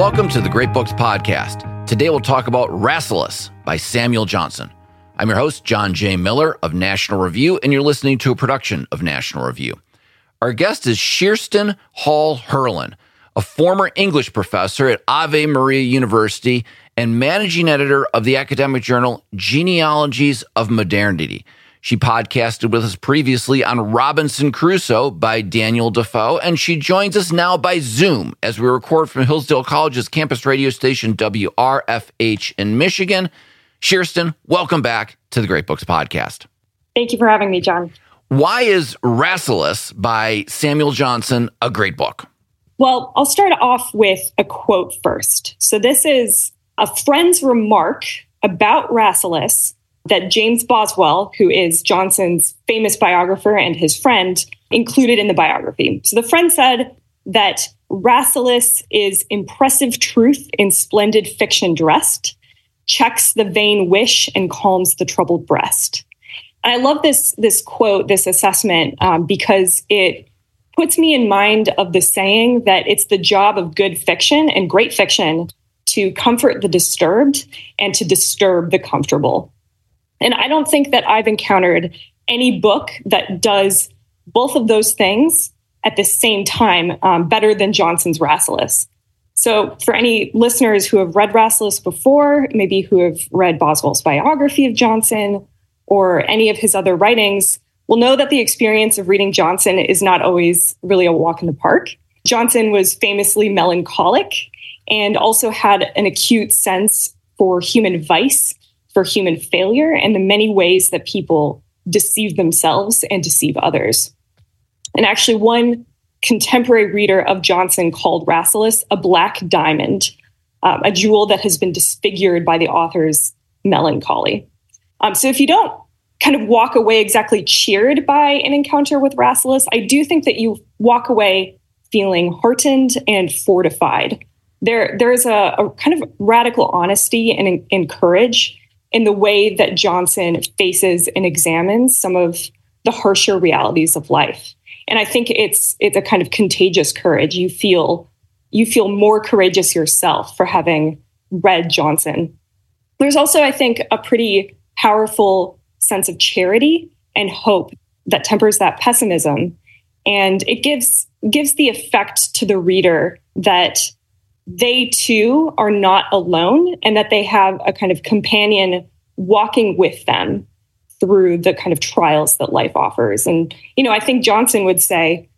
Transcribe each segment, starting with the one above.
Welcome to the Great Books Podcast. Today we'll talk about Rasselas by Samuel Johnson. I'm your host, John J. Miller of National Review, and you're listening to a production of National Review. Our guest is Kirsten Hall Herlin, a former English professor at Ave Maria University and managing editor of the academic journal Genealogies of Modernity. She podcasted with us previously on Robinson Crusoe by Daniel Defoe, and she joins us now by Zoom as we record from Hillsdale College's campus radio station WRFH in Michigan. Kirsten, welcome back to the Great Books Podcast. Thank you for having me, John. Why is Rasselas by Samuel Johnson a great book? Well, I'll start off with a quote first. So, this is a friend's remark about Rasselas that James Boswell, who is Johnson's famous biographer and his friend, included in the biography. So the friend said that Rasselas is impressive truth in splendid fiction dressed, checks the vain wish and calms the troubled breast. And I love this, this quote, this assessment, um, because it puts me in mind of the saying that it's the job of good fiction and great fiction to comfort the disturbed and to disturb the comfortable. And I don't think that I've encountered any book that does both of those things at the same time um, better than Johnson's Rasselas. So, for any listeners who have read Rasselas before, maybe who have read Boswell's biography of Johnson or any of his other writings, will know that the experience of reading Johnson is not always really a walk in the park. Johnson was famously melancholic and also had an acute sense for human vice for human failure and the many ways that people deceive themselves and deceive others. And actually, one contemporary reader of Johnson called Rasselas a black diamond, um, a jewel that has been disfigured by the author's melancholy. Um, so, if you don't kind of walk away exactly cheered by an encounter with Rasselas, I do think that you walk away feeling heartened and fortified. There, there's a, a kind of radical honesty and, and courage in the way that Johnson faces and examines some of the harsher realities of life. And I think it's it's a kind of contagious courage. You feel you feel more courageous yourself for having read Johnson. There's also, I think, a pretty powerful sense of charity and hope that tempers that pessimism. And it gives gives the effect to the reader that they too are not alone and that they have a kind of companion walking with them through the kind of trials that life offers. And, you know, I think Johnson would say,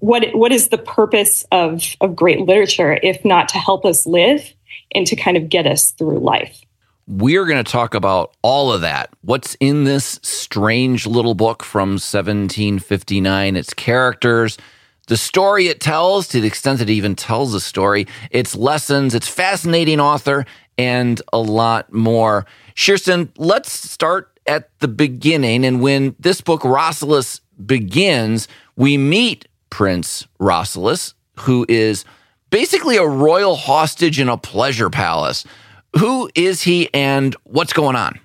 what, what is the purpose of, of great literature if not to help us live and to kind of get us through life? We're going to talk about all of that. What's in this strange little book from 1759? Its characters, the story it tells, to the extent that it even tells a story, its lessons, its fascinating author, and a lot more. Kirsten, let's start at the beginning. And when this book, Rasselas, begins, we meet Prince Rasselas, who is basically a royal hostage in a pleasure palace. Who is he and what's going on?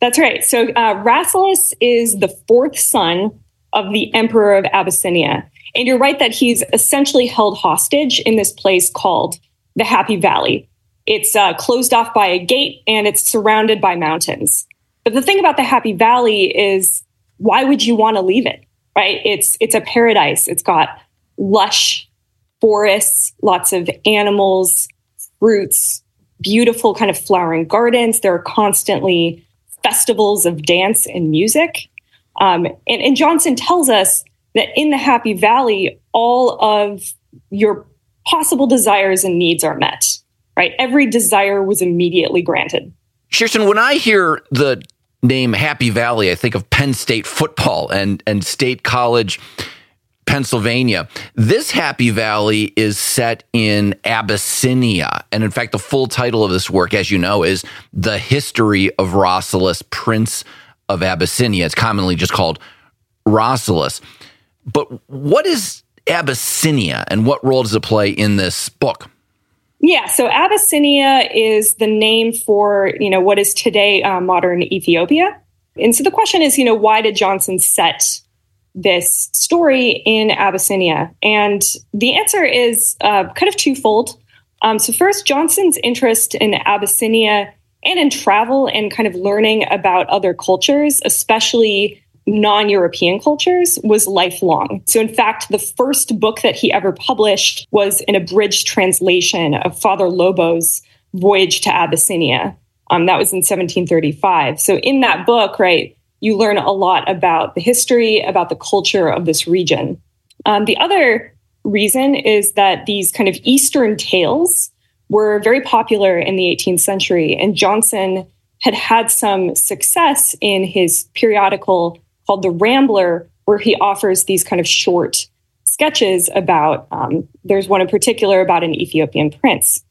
That's right. So, uh, Rasselas is the fourth son of the Emperor of Abyssinia. And you're right that he's essentially held hostage in this place called the Happy Valley. It's uh, closed off by a gate and it's surrounded by mountains. But the thing about the Happy Valley is why would you want to leave it? Right? It's it's a paradise. It's got lush forests, lots of animals, fruits, beautiful kind of flowering gardens. There are constantly festivals of dance and music. Um, and, and Johnson tells us that in the happy valley, all of your possible desires and needs are met, right? Every desire was immediately granted. Kirsten, when I hear the name Happy Valley, I think of Penn State football and, and State College, Pennsylvania. This Happy Valley is set in Abyssinia. And in fact, the full title of this work, as you know, is The History of Rasselas, Prince of Abyssinia. It's commonly just called Rasselas. But what is Abyssinia and what role does it play in this book? Yeah, so Abyssinia is the name for you know what is today uh, modern Ethiopia, and so the question is, you know, why did Johnson set this story in Abyssinia? And the answer is uh, kind of twofold. Um, so, first, Johnson's interest in Abyssinia and in travel and kind of learning about other cultures, especially non European cultures, was lifelong. So, in fact, the first book that he ever published was an abridged translation of Father Lobo's Voyage to Abyssinia. Um, that was in 1735. So, in that book, right, you learn a lot about the history, about the culture of this region. Um, the other reason is that these kind of Eastern tales were very popular in the 18th century, and Johnson had had some success in his periodical called The Rambler, where he offers these kind of short sketches about, um, there's one in particular about an Ethiopian prince.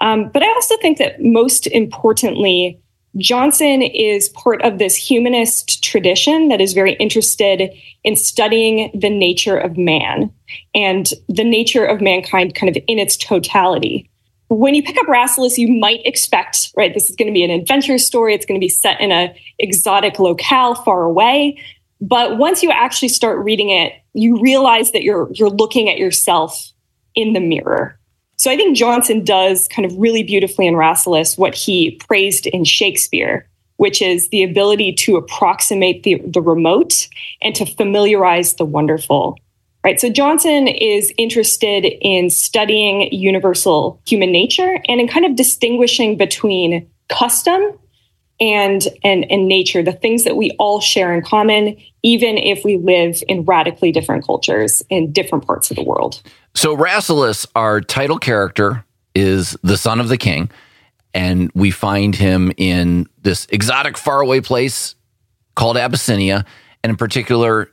Um, but I also think that most importantly, Johnson is part of this humanist tradition that is very interested in studying the nature of man and the nature of mankind kind of in its totality. When you pick up Rasselas, you might expect, right, this is going to be an adventure story. It's going to be set in an exotic locale far away. But once you actually start reading it, you realize that you're you're looking at yourself in the mirror so I think Johnson does kind of really beautifully in Rasselas what he praised in Shakespeare, which is the ability to approximate the, the remote and to familiarize the wonderful. Right. So Johnson is interested in studying universal human nature and in kind of distinguishing between custom and, and, and nature, the things that we all share in common, even if we live in radically different cultures in different parts of the world. So, Rasselas, our title character, is the son of the king, and we find him in this exotic, faraway place called Abyssinia, and in particular,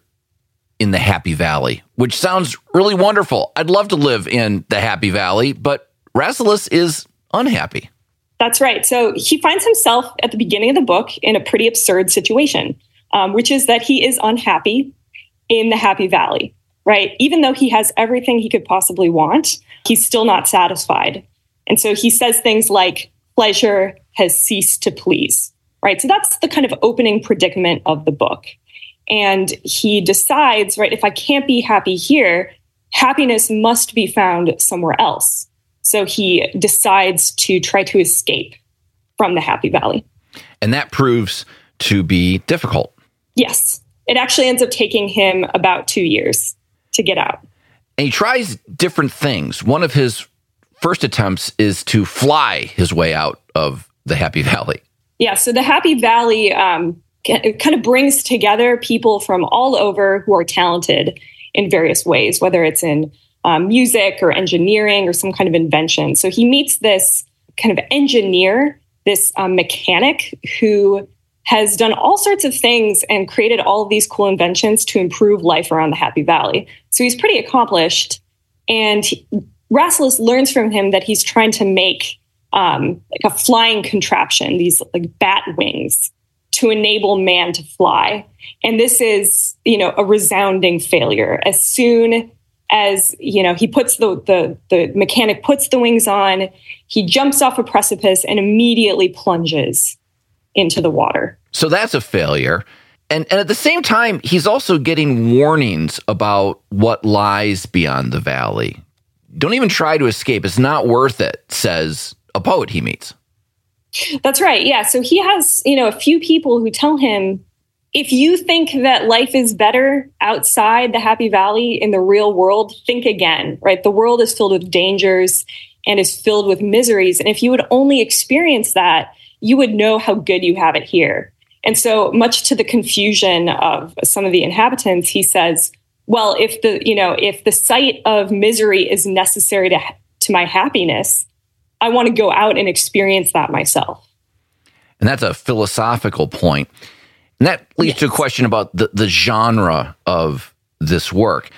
in the Happy Valley, which sounds really wonderful. I'd love to live in the Happy Valley, but Rasselas is unhappy. That's right. So he finds himself at the beginning of the book in a pretty absurd situation, um, which is that he is unhappy in the Happy Valley, right? Even though he has everything he could possibly want, he's still not satisfied. And so he says things like, pleasure has ceased to please, right? So that's the kind of opening predicament of the book. And he decides, right, if I can't be happy here, happiness must be found somewhere else. So he decides to try to escape from the Happy Valley. And that proves to be difficult. Yes. It actually ends up taking him about two years to get out. And he tries different things. One of his first attempts is to fly his way out of the Happy Valley. Yeah. So the Happy Valley um, kind of brings together people from all over who are talented in various ways, whether it's in um, music or engineering or some kind of invention. So he meets this kind of engineer, this um, mechanic who has done all sorts of things and created all of these cool inventions to improve life around the Happy Valley. So he's pretty accomplished. And he, Rasselas learns from him that he's trying to make um, like a flying contraption, these like bat wings to enable man to fly. And this is, you know, a resounding failure. As soon as you know he puts the, the the mechanic puts the wings on he jumps off a precipice and immediately plunges into the water. So that's a failure. And and at the same time he's also getting warnings about what lies beyond the valley. Don't even try to escape. It's not worth it says a poet he meets that's right yeah so he has you know a few people who tell him if you think that life is better outside the happy valley in the real world, think again, right? The world is filled with dangers and is filled with miseries. And if you would only experience that, you would know how good you have it here. And so, much to the confusion of some of the inhabitants, he says, well, if the, you know, if the sight of misery is necessary to, to my happiness, I want to go out and experience that myself. And that's a philosophical point. And that leads yes. to a question about the, the genre of this work.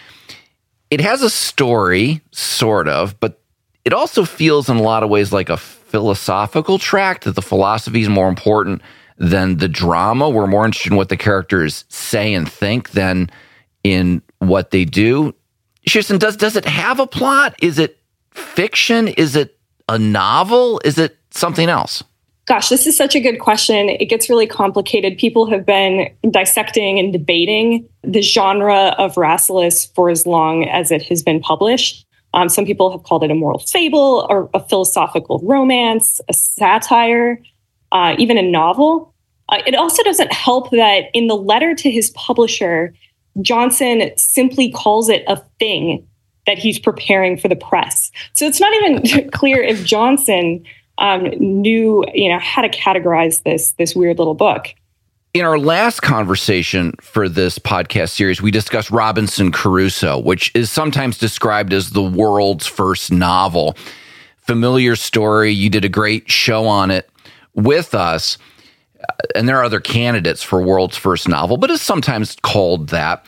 It has a story, sort of, but it also feels in a lot of ways like a philosophical tract that the philosophy is more important than the drama. We're more interested in what the characters say and think than in what they do. Kirsten, does does it have a plot? Is it fiction? Is it a novel? Is it something else? Gosh, this is such a good question. It gets really complicated. People have been dissecting and debating the genre of Rasselas for as long as it has been published. Um, some people have called it a moral fable or a philosophical romance, a satire, uh, even a novel. Uh, it also doesn't help that in the letter to his publisher, Johnson simply calls it a thing that he's preparing for the press. So it's not even clear if Johnson um, knew, you know, how to categorize this this weird little book. In our last conversation for this podcast series, we discussed Robinson Crusoe, which is sometimes described as the world's first novel. Familiar story. You did a great show on it with us. And there are other candidates for world's first novel, but it's sometimes called that.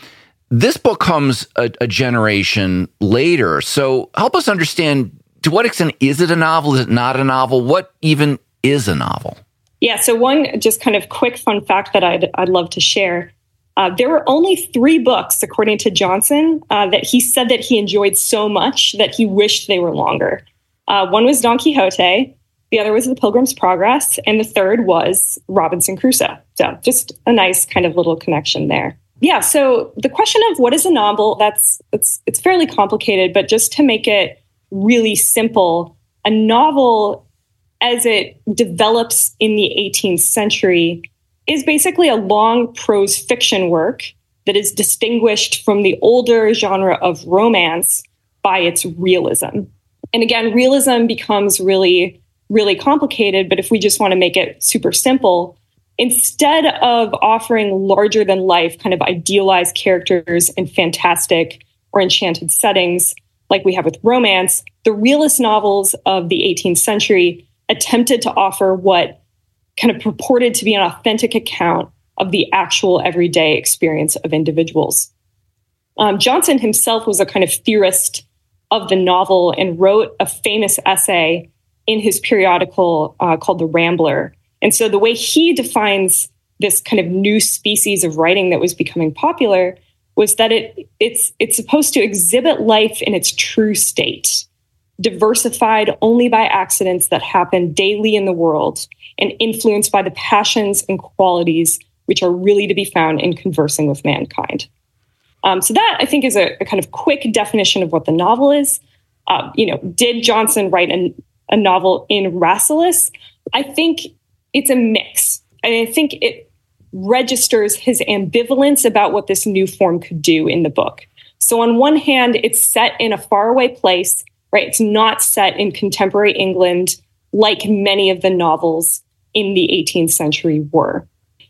This book comes a, a generation later. So help us understand to what extent is it a novel? Is it not a novel? What even is a novel? Yeah. So one just kind of quick fun fact that I'd, I'd love to share. Uh, there were only three books, according to Johnson, uh, that he said that he enjoyed so much that he wished they were longer. Uh, one was Don Quixote, the other was The Pilgrim's Progress, and the third was Robinson Crusoe. So just a nice kind of little connection there. Yeah. So the question of what is a novel, that's it's it's fairly complicated, but just to make it really simple, a novel as it develops in the 18th century is basically a long prose fiction work that is distinguished from the older genre of romance by its realism. And again, realism becomes really, really complicated. But if we just want to make it super simple, instead of offering larger than life, kind of idealized characters in fantastic or enchanted settings, like we have with romance, the realist novels of the 18th century attempted to offer what kind of purported to be an authentic account of the actual everyday experience of individuals. Um, Johnson himself was a kind of theorist of the novel and wrote a famous essay in his periodical uh, called The Rambler. And so the way he defines this kind of new species of writing that was becoming popular was that it it's it's supposed to exhibit life in its true state diversified only by accidents that happen daily in the world and influenced by the passions and qualities which are really to be found in conversing with mankind. Um, so that I think is a, a, kind of quick definition of what the novel is. Uh, you know, did Johnson write an, a novel in Rasselas? I think it's a mix. And I think it registers his ambivalence about what this new form could do in the book. So on one hand, it's set in a faraway place right? It's not set in contemporary England like many of the novels in the 18th century were.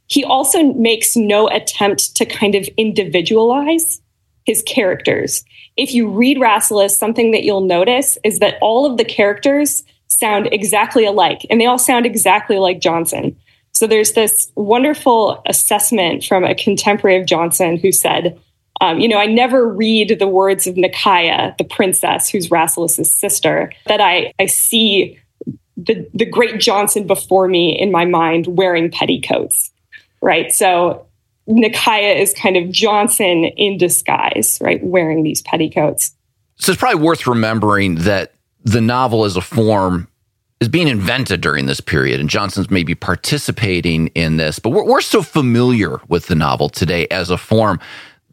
He also makes no attempt to kind of individualize his characters. If you read Rasselas, something that you'll notice is that all of the characters sound exactly alike and they all sound exactly like Johnson. So there's this wonderful assessment from a contemporary of Johnson who said, um, you know, I never read the words of Nekayah, the princess, who's Rasselas's sister, that I, I see the, the great Johnson before me in my mind wearing petticoats, right? So Nekayah is kind of Johnson in disguise, right? Wearing these petticoats. So it's probably worth remembering that the novel as a form is being invented during this period, and Johnson's maybe participating in this, but we're, we're so familiar with the novel today as a form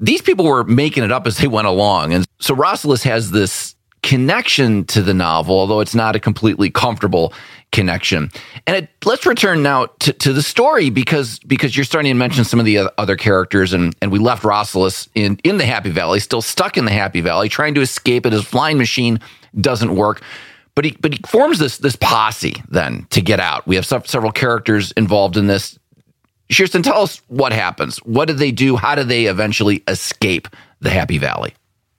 these people were making it up as they went along. And so Rasselas has this connection to the novel, although it's not a completely comfortable connection. And it, let's return now to, to the story because because you're starting to mention some of the other characters, and, and we left Rasselas in, in the Happy Valley, still stuck in the Happy Valley, trying to escape it. His flying machine doesn't work. But he, but he forms this this posse then to get out. We have several characters involved in this. Kirsten, tell us what happens. What do they do? How do they eventually escape the Happy Valley?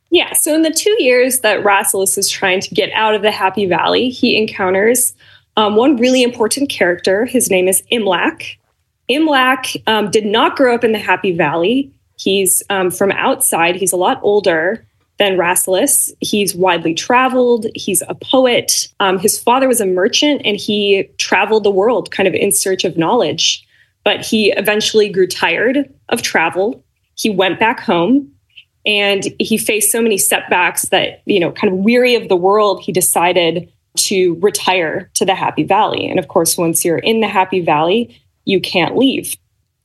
Yeah, so in the two years that Rasselas is trying to get out of the Happy Valley, he encounters um, one really important character. His name is Imlac. Imlac um, did not grow up in the Happy Valley. He's um, from outside. He's a lot older Rasselas. He's widely traveled. He's a poet. Um, his father was a merchant and he traveled the world kind of in search of knowledge. But he eventually grew tired of travel. He went back home and he faced so many setbacks that, you know, kind of weary of the world, he decided to retire to the Happy Valley. And of course, once you're in the Happy Valley, you can't leave.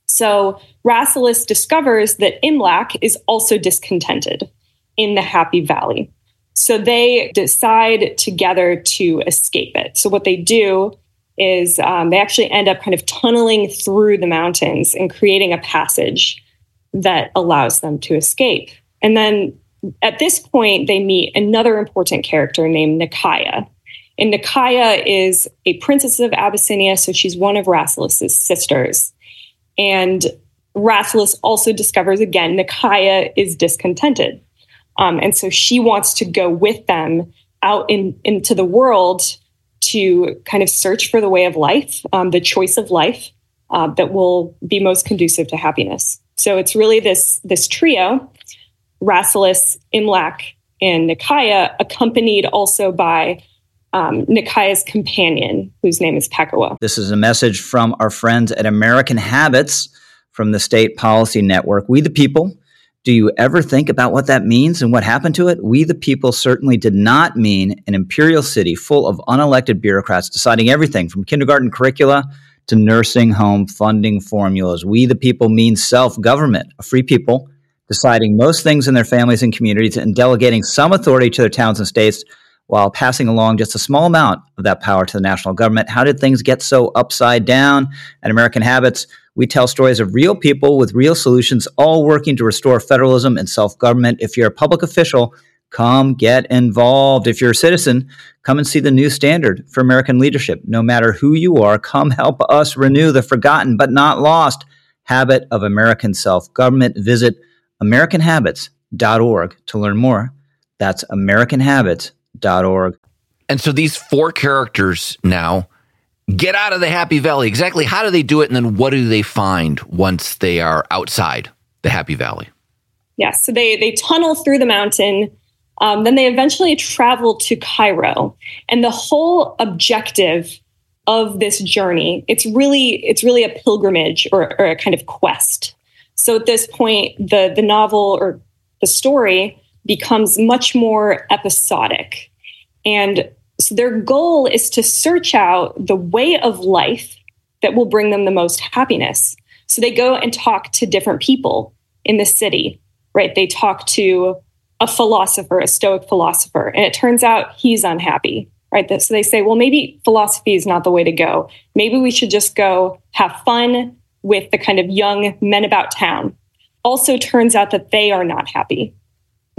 So Rasselas discovers that Imlac is also discontented in the Happy Valley. So they decide together to escape it. So what they do is um, they actually end up kind of tunneling through the mountains and creating a passage that allows them to escape. And then at this point, they meet another important character named Nekayah. And Nekayah is a princess of Abyssinia, so she's one of Rasselas's sisters. And Rasselas also discovers again, Nekayah is discontented. Um, and so she wants to go with them out in, into the world to kind of search for the way of life, um, the choice of life uh, that will be most conducive to happiness. So it's really this, this trio, Rasselas, Imlac, and Nekayah, accompanied also by um, Nekayah's companion, whose name is Pekuah. This is a message from our friends at American Habits from the State Policy Network. We the people. Do you ever think about what that means and what happened to it? We the people certainly did not mean an imperial city full of unelected bureaucrats deciding everything from kindergarten curricula to nursing home funding formulas. We the people mean self government, a free people deciding most things in their families and communities and delegating some authority to their towns and states while passing along just a small amount of that power to the national government. How did things get so upside down? At American Habits, we tell stories of real people with real solutions, all working to restore federalism and self government. If you're a public official, come get involved. If you're a citizen, come and see the new standard for American leadership. No matter who you are, come help us renew the forgotten but not lost habit of American self government. Visit AmericanHabits.org to learn more. That's AmericanHabits.org. And so these four characters now get out of the Happy Valley. Exactly how do they do it? And then what do they find once they are outside the Happy Valley? Yes, so they, they tunnel through the mountain. Um, then they eventually travel to Cairo. And the whole objective of this journey, it's really, it's really a pilgrimage or, or a kind of quest. So at this point, the, the novel or the story becomes much more episodic. And so their goal is to search out the way of life that will bring them the most happiness. So they go and talk to different people in the city, right? They talk to a philosopher, a Stoic philosopher, and it turns out he's unhappy, right? So they say, well, maybe philosophy is not the way to go. Maybe we should just go have fun with the kind of young men about town. Also, turns out that they are not happy.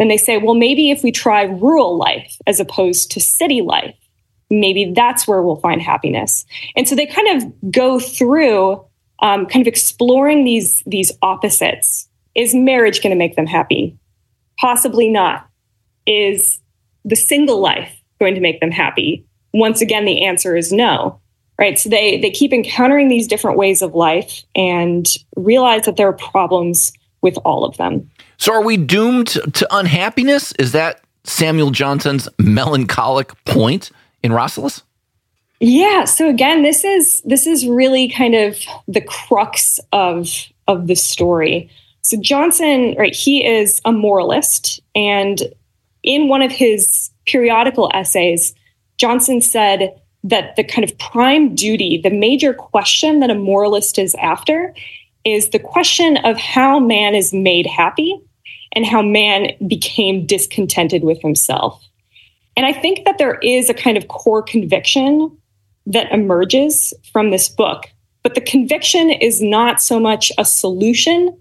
Then they say, well, maybe if we try rural life as opposed to city life, maybe that's where we'll find happiness. And so they kind of go through um, kind of exploring these, these opposites. Is marriage going to make them happy? Possibly not. Is the single life going to make them happy? Once again, the answer is no. Right. So they, they keep encountering these different ways of life and realize that there are problems with all of them. So are we doomed to unhappiness? Is that Samuel Johnson's melancholic point in Rasselas? Yeah. So again, this is this is really kind of the crux of of the story. So Johnson, right, he is a moralist, and in one of his periodical essays, Johnson said that the kind of prime duty, the major question that a moralist is after, is the question of how man is made happy and how man became discontented with himself. And I think that there is a kind of core conviction that emerges from this book. But the conviction is not so much a solution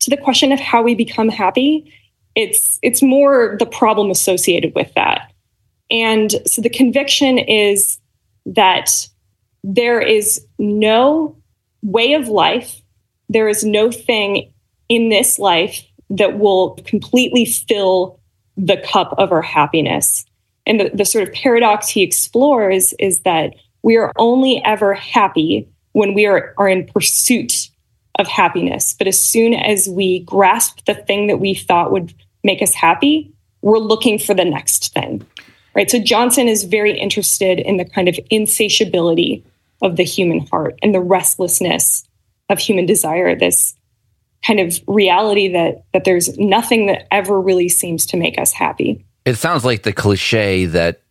to the question of how we become happy. It's, it's more the problem associated with that. And so the conviction is that there is no way of life, there is no thing in this life that will completely fill the cup of our happiness. And the, the sort of paradox he explores is that we are only ever happy when we are, are in pursuit of happiness. But as soon as we grasp the thing that we thought would make us happy, we're looking for the next thing. Right. So Johnson is very interested in the kind of insatiability of the human heart and the restlessness of human desire, this kind of reality that that there's nothing that ever really seems to make us happy. It sounds like the cliche that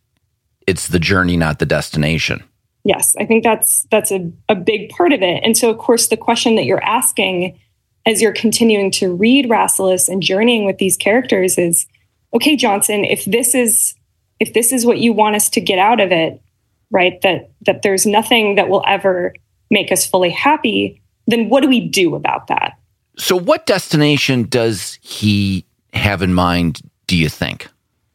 it's the journey, not the destination. Yes, I think that's that's a, a big part of it. And so of course the question that you're asking as you're continuing to read Rasselas and journeying with these characters is okay, Johnson, if this is if this is what you want us to get out of it, right? That that there's nothing that will ever make us fully happy, then what do we do about that? So what destination does he have in mind, do you think?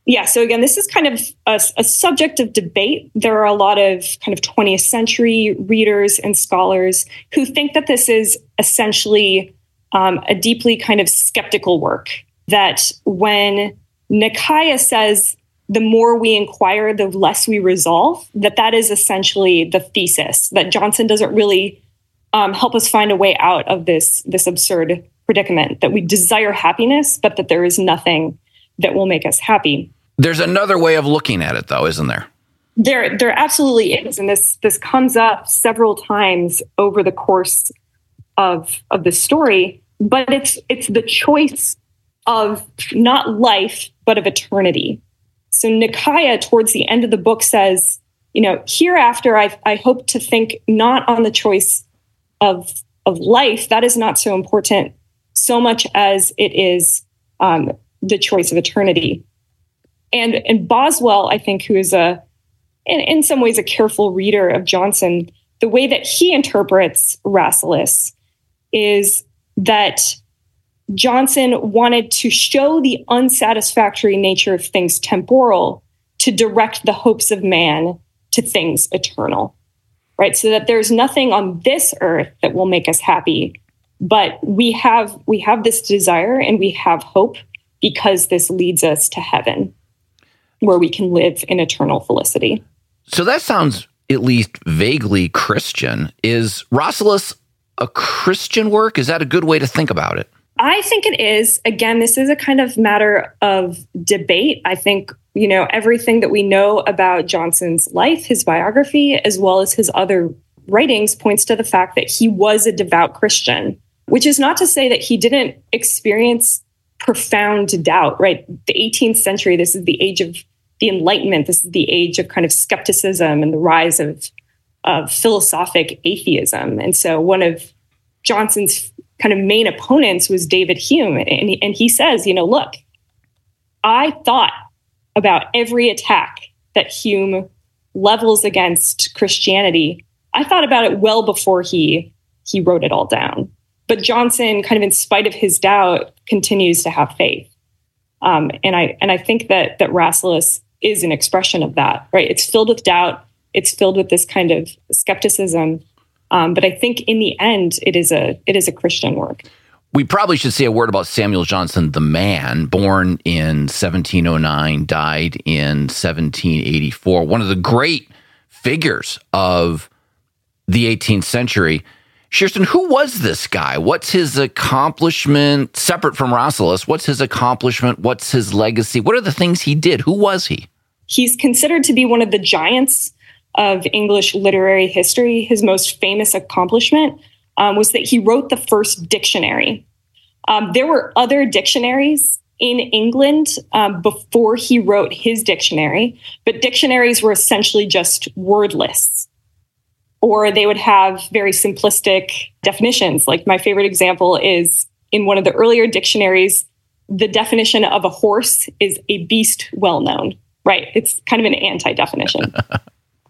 Yeah, so again, this is kind of a, a, subject of debate. There are a lot of kind of 20th century readers and scholars who think that this is essentially um, a deeply kind of skeptical work. That when Nekayah says the more we inquire, the less we resolve, that that is essentially the thesis, that Johnson doesn't really um, help us find a way out of this, this absurd predicament, that we desire happiness, but that there is nothing that will make us happy. There's another way of looking at it, though, isn't there? There, there absolutely is, and this this comes up several times over the course of of the story. But it's it's the choice of not life, but of eternity. So Nekayah, towards the end of the book, says, you know, hereafter I, I hope to think not on the choice of of life. That is not so important so much as it is um, the choice of eternity. And and Boswell, I think, who is a in, in some ways a careful reader of Johnson, the way that he interprets Rasselas is that Johnson wanted to show the unsatisfactory nature of things temporal to direct the hopes of man to things eternal, right? So that there's nothing on this earth that will make us happy, but we have we have this desire and we have hope because this leads us to heaven, where we can live in eternal felicity. So that sounds at least vaguely Christian. Is Rasselas a Christian work? Is that a good way to think about it? I think it is. Again, this is a kind of matter of debate. I think, you know, everything that we know about Johnson's life, his biography, as well as his other writings points to the fact that he was a devout Christian, which is not to say that he didn't experience profound doubt, right? The 18th century, this is the age of the Enlightenment, this is the age of kind of skepticism and the rise of, of philosophic atheism. And so one of Johnson's kind of main opponents was David Hume. And and he says, you know, look, I thought about every attack that Hume levels against Christianity. I thought about it well before he he wrote it all down. But Johnson, kind of in spite of his doubt, continues to have faith. Um, and I and I think that that Rasselas is an expression of that. Right? It's filled with doubt. It's filled with this kind of skepticism. Um, but I think in the end, it is a it is a Christian work. We probably should say a word about Samuel Johnson, the man, born in 1709, died in 1784. One of the great figures of the 18th century. Kirsten, who was this guy? What's his accomplishment separate from Rasselas? What's his accomplishment? What's his legacy? What are the things he did? Who was he? He's considered to be one of the giants of English literary history, his most famous accomplishment um, was that he wrote the first dictionary. Um, there were other dictionaries in England um, before he wrote his dictionary, but dictionaries were essentially just word lists, or they would have very simplistic definitions. Like my favorite example is in one of the earlier dictionaries, the definition of a horse is a beast well known, right? It's kind of an anti definition.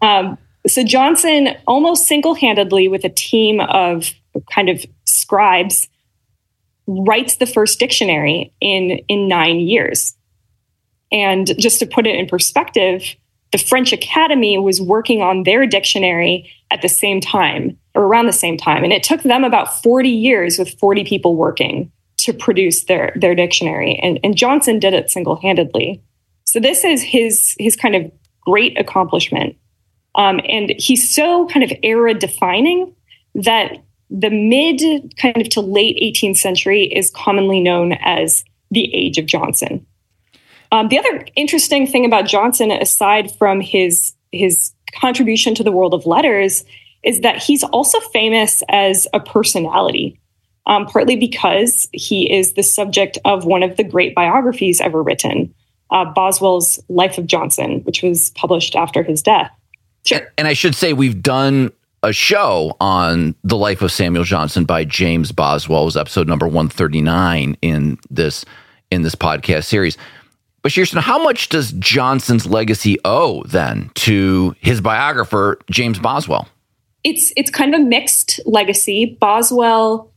Um, so Johnson almost single handedly, with a team of kind of scribes, writes the first dictionary in in nine years. And just to put it in perspective, the French Academy was working on their dictionary at the same time or around the same time. And it took them about 40 years with 40 people working to produce their, their dictionary. And, and Johnson did it single handedly. So this is his, his kind of great accomplishment. Um, and he's so kind of era defining that the mid kind of to late 18th century is commonly known as the age of Johnson. Um, the other interesting thing about Johnson, aside from his his contribution to the world of letters, is that he's also famous as a personality. Um, partly because he is the subject of one of the great biographies ever written, uh, Boswell's Life of Johnson, which was published after his death. Sure. And I should say we've done a show on the life of Samuel Johnson by James Boswell. It was episode number 139 in this in this podcast series. But Kirsten, how much does Johnson's legacy owe then to his biographer, James Boswell? It's it's kind of a mixed legacy. Boswell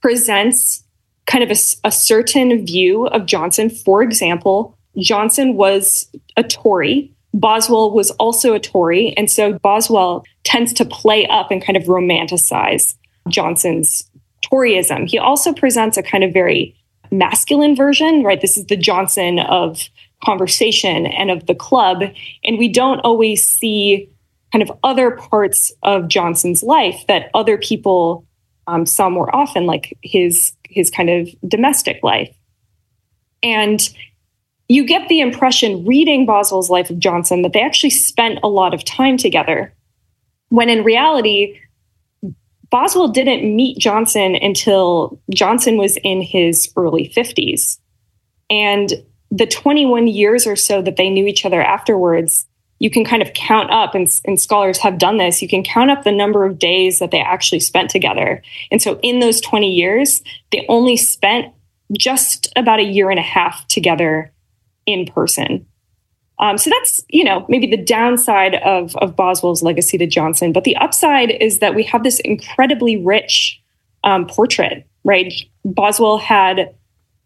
presents kind of a, a certain view of Johnson. For example, Johnson was a Tory. Boswell was also a Tory. And so Boswell tends to play up and kind of romanticize Johnson's Toryism. He also presents a kind of very masculine version, right? This is the Johnson of conversation and of the club. And we don't always see kind of other parts of Johnson's life that other people um, saw more often, like his his kind of domestic life. And you get the impression reading Boswell's Life of Johnson that they actually spent a lot of time together, when in reality, Boswell didn't meet Johnson until Johnson was in his early 50s. And the 21 years or so that they knew each other afterwards, you can kind of count up, and, and, scholars have done this, you can count up the number of days that they actually spent together. And so in those 20 years, they only spent just about a year and a half together in person. Um, so that's, you know, maybe the downside of, of Boswell's legacy to Johnson. But the upside is that we have this incredibly rich um, portrait, right? Boswell had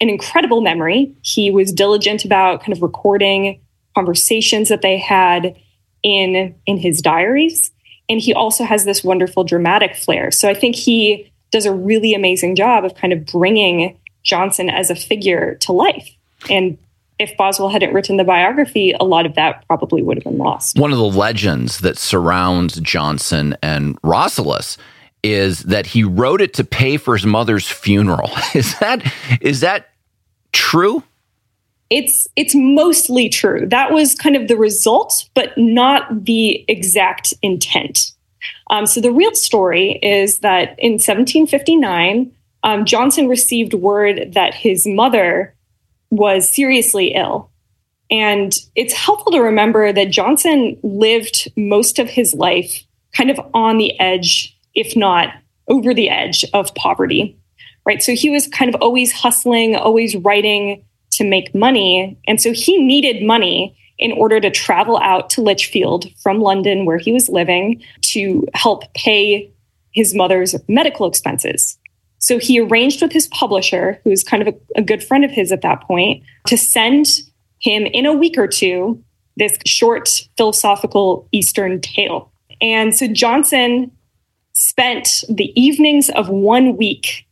an incredible memory. He was diligent about kind of recording conversations that they had in in his diaries and he also has this wonderful dramatic flair so i think he does a really amazing job of kind of bringing johnson as a figure to life and if Boswell hadn't written the biography, a lot of that probably would have been lost. One of the legends that surrounds Johnson and Rasselas is that he wrote it to pay for his mother's funeral. Is that is that true? It's it's mostly true. That was kind of the result, but not the exact intent. Um, so the real story is that in 1759, um, Johnson received word that his mother was seriously ill. And it's helpful to remember that Johnson lived most of his life kind of on the edge, if not over the edge of poverty, right? So he was kind of always hustling, always writing to make money. And so he needed money in order to travel out to Lichfield from London, where he was living, to help pay his mother's medical expenses. So he arranged with his publisher, who was kind of a, a good friend of his at that point, to send him in a week or two this short philosophical Eastern tale. And so Johnson spent the evenings of one week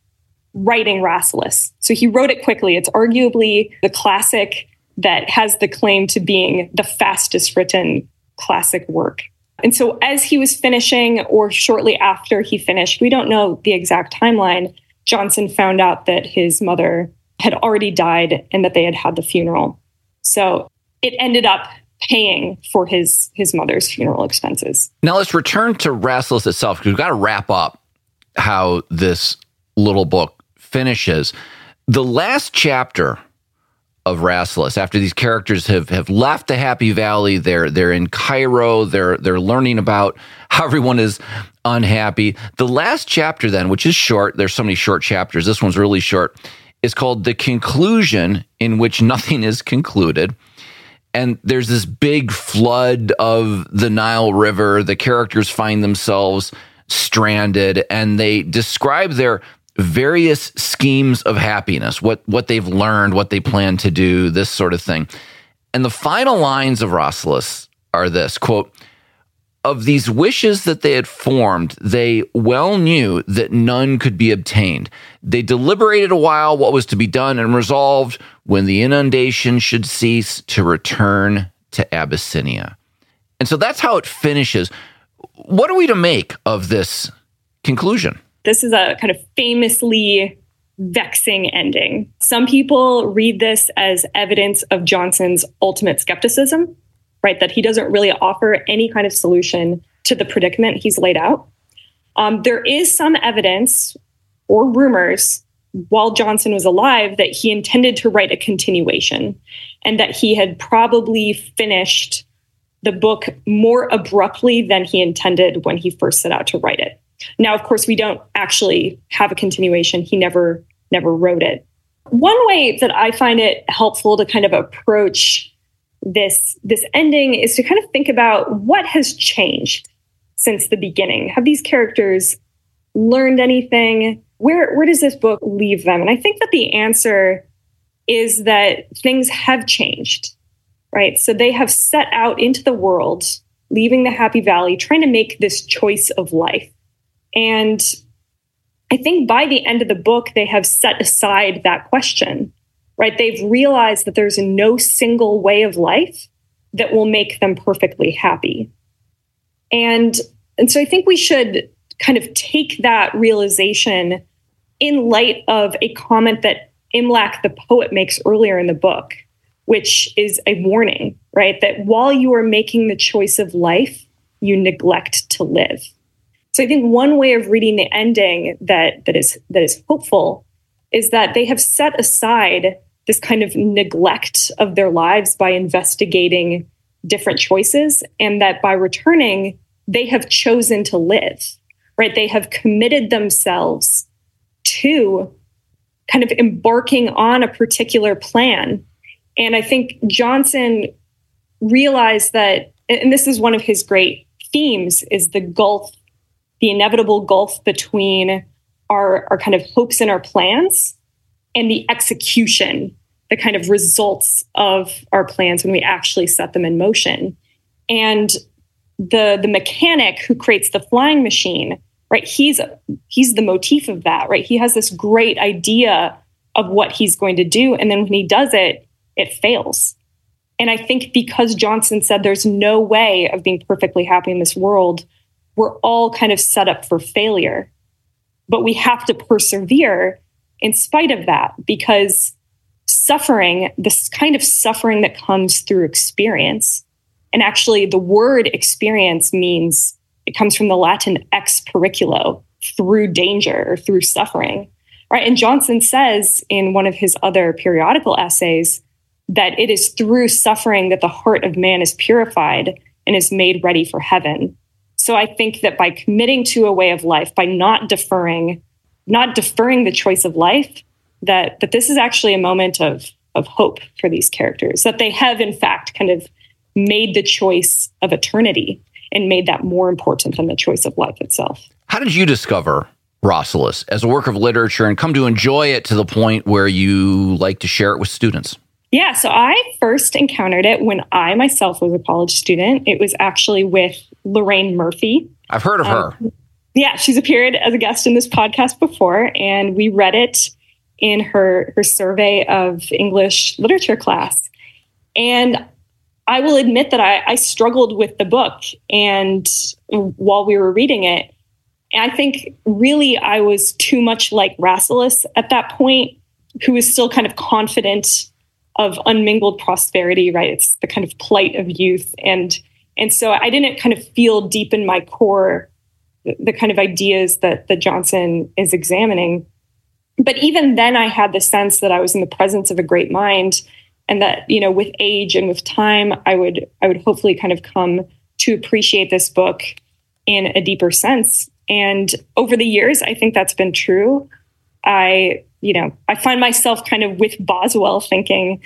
writing Rasselas. So he wrote it quickly. It's arguably the classic that has the claim to being the fastest written classic work. And so as he was finishing or shortly after he finished, we don't know the exact timeline, Johnson found out that his mother had already died and that they had had the funeral. So it ended up paying for his his mother's funeral expenses. Now let's return to Rasselas itself because we've got to wrap up how this little book finishes. The last chapter of Rasselas, after these characters have, have left the Happy Valley, they're they're in Cairo, they're they're learning about how everyone is unhappy. The last chapter, then, which is short, there's so many short chapters. This one's really short. Is called the conclusion, in which nothing is concluded. And there's this big flood of the Nile River. The characters find themselves stranded, and they describe their various schemes of happiness, what what they've learned, what they plan to do, this sort of thing. And the final lines of Rasselas are this quote, of these wishes that they had formed, they well knew that none could be obtained. They deliberated a while what was to be done and resolved when the inundation should cease to return to Abyssinia. And so that's how it finishes. What are we to make of this conclusion? This is a kind of famously vexing ending. Some people read this as evidence of Johnson's ultimate skepticism right? That he doesn't really offer any kind of solution to the predicament he's laid out. Um, there is some evidence or rumors while Johnson was alive that he intended to write a continuation and that he had probably finished the book more abruptly than he intended when he first set out to write it. Now, of course, we don't actually have a continuation. He never never wrote it. One way that I find it helpful to kind of approach this this ending is to kind of think about what has changed since the beginning. Have these characters learned anything? Where where does this book leave them? And I think that the answer is that things have changed. Right? So they have set out into the world, leaving the happy valley, trying to make this choice of life. And I think by the end of the book, they have set aside that question, right? They've realized that there's no single way of life that will make them perfectly happy. And, and so I think we should kind of take that realization in light of a comment that Imlac, the poet, makes earlier in the book, which is a warning, right? That while you are making the choice of life, you neglect to live. So I think one way of reading the ending that that is that is hopeful is that they have set aside this kind of neglect of their lives by investigating different choices and that by returning they have chosen to live right? They have committed themselves to kind of embarking on a particular plan. And i think johnson realized that and this is one of his great themes is the gulf the inevitable gulf between our, our kind of hopes and our plans and the execution, the kind of results of our plans when we actually set them in motion. And the the mechanic who creates the flying machine, right? He's he's the motif of that, right? He has this great idea of what he's going to do, and then when he does it, it fails. And I think because Johnson said there's no way of being perfectly happy in this world, we're all kind of set up for failure. But we have to persevere in spite of that because suffering, this kind of suffering that comes through experience, and actually the word experience means it comes from the Latin ex periculo, through danger or through suffering. Right. And Johnson says in one of his other periodical essays that it is through suffering that the heart of man is purified and is made ready for heaven. So I think that by committing to a way of life, by not deferring, not deferring the choice of life, that that this is actually a moment of of hope for these characters, that they have in fact kind of made the choice of eternity and made that more important than the choice of life itself. How did you discover Rasselas as a work of literature and come to enjoy it to the point where you like to share it with students? Yeah, so I first encountered it when I myself was a college student. It was actually with Lorraine Murphy. I've heard of her. Um, yeah, she's appeared as a guest in this podcast before, and we read it in her her survey of English literature class. And I will admit that I, I struggled with the book, and while we were reading it, I think really I was too much like Rasselas at that point, who was still kind of confident of unmingled prosperity, right? It's the kind of plight of youth. And and so I didn't kind of feel deep in my core the, kind of ideas that that Johnson is examining. But even then I had the sense that I was in the presence of a great mind and that, you know, with age and with time, I would I would hopefully kind of come to appreciate this book in a deeper sense. And over the years, I think that's been true. I you know, I find myself kind of with Boswell thinking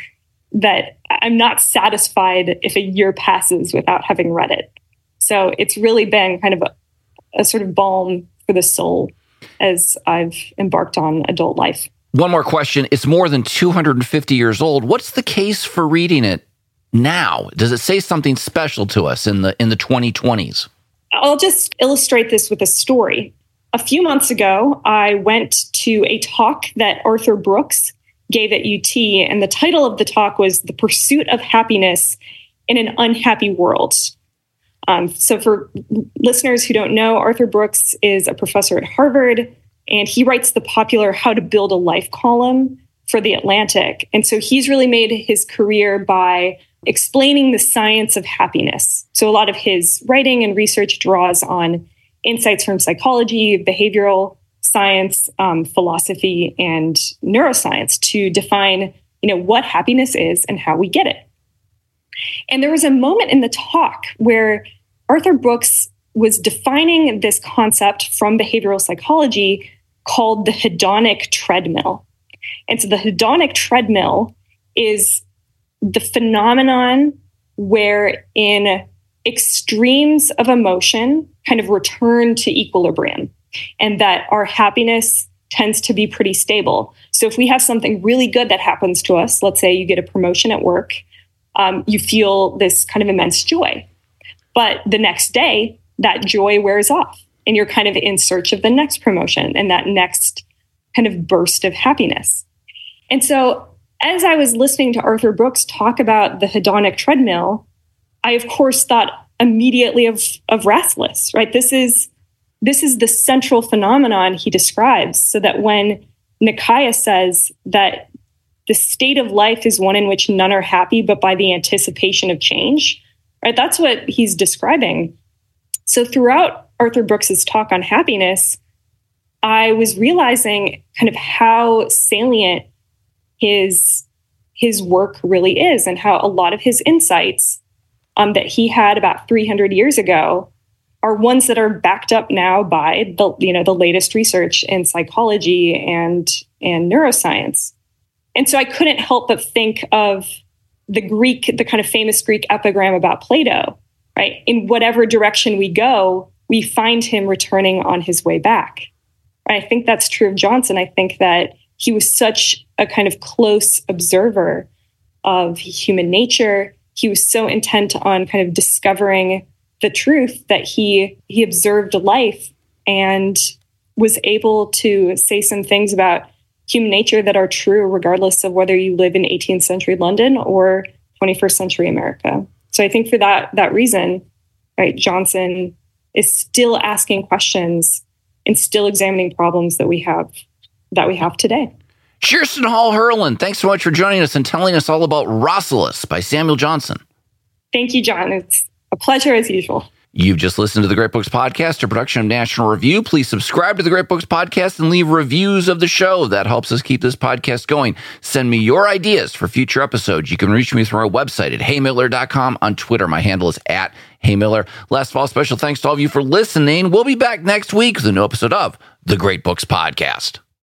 that I'm not satisfied if a year passes without having read it. So it's really been kind of a, a sort of balm for the soul as I've embarked on adult life. One more question. It's more than 250 years old. What's the case for reading it now? Does it say something special to us in the in the 2020s? I'll just illustrate this with a story a few months ago, I went to a talk that Arthur Brooks gave at UT, and the title of the talk was The Pursuit of Happiness in an Unhappy World. Um, so, for listeners who don't know, Arthur Brooks is a professor at Harvard, and he writes the popular How to Build a Life column for The Atlantic. And so, he's really made his career by explaining the science of happiness. So, a lot of his writing and research draws on insights from psychology, behavioral science, um, philosophy, and neuroscience to define, you know, what happiness is and how we get it. And there was a moment in the talk where Arthur Brooks was defining this concept from behavioral psychology called the hedonic treadmill. And so the hedonic treadmill is the phenomenon where in extremes of emotion kind of return to equilibrium and that our happiness tends to be pretty stable. So if we have something really good that happens to us, let's say you get a promotion at work, um, you feel this kind of immense joy. But the next day, that joy wears off and you're kind of in search of the next promotion and that next kind of burst of happiness. And so as I was listening to Arthur Brooks talk about the hedonic treadmill, I of course thought immediately of of Rasselas, right? This is this is the central phenomenon he describes. So that when Nekayah says that the state of life is one in which none are happy, but by the anticipation of change, right? That's what he's describing. So throughout Arthur Brooks's talk on happiness, I was realizing kind of how salient his his work really is and how a lot of his insights um, that he had about 300 years ago are ones that are backed up now by the you know the latest research in psychology and and neuroscience. And so i couldn't help but think of the greek the kind of famous greek epigram about plato right? In whatever direction we go we find him returning on his way back. And i think that's true of johnson. I think that he was such a kind of close observer of human nature. He was so intent on kind of discovering the truth that he he observed life and was able to say some things about human nature that are true regardless of whether you live in 18th century London or 21st century America. So I think for that that reason, right, Johnson is still asking questions and still examining problems that we have that we have today. Kirsten Hall Herlin, thanks so much for joining us and telling us all about Rasselas by Samuel Johnson. Thank you, John. It's a pleasure as usual. You've just listened to the Great Books Podcast, a production of National Review. Please subscribe to the Great Books Podcast and leave reviews of the show. That helps us keep this podcast going. Send me your ideas for future episodes. You can reach me through our website at heymiller.com. On Twitter, my handle is at heymiller. Last of all, special thanks to all of you for listening. We'll be back next week with a new episode of the Great Books Podcast.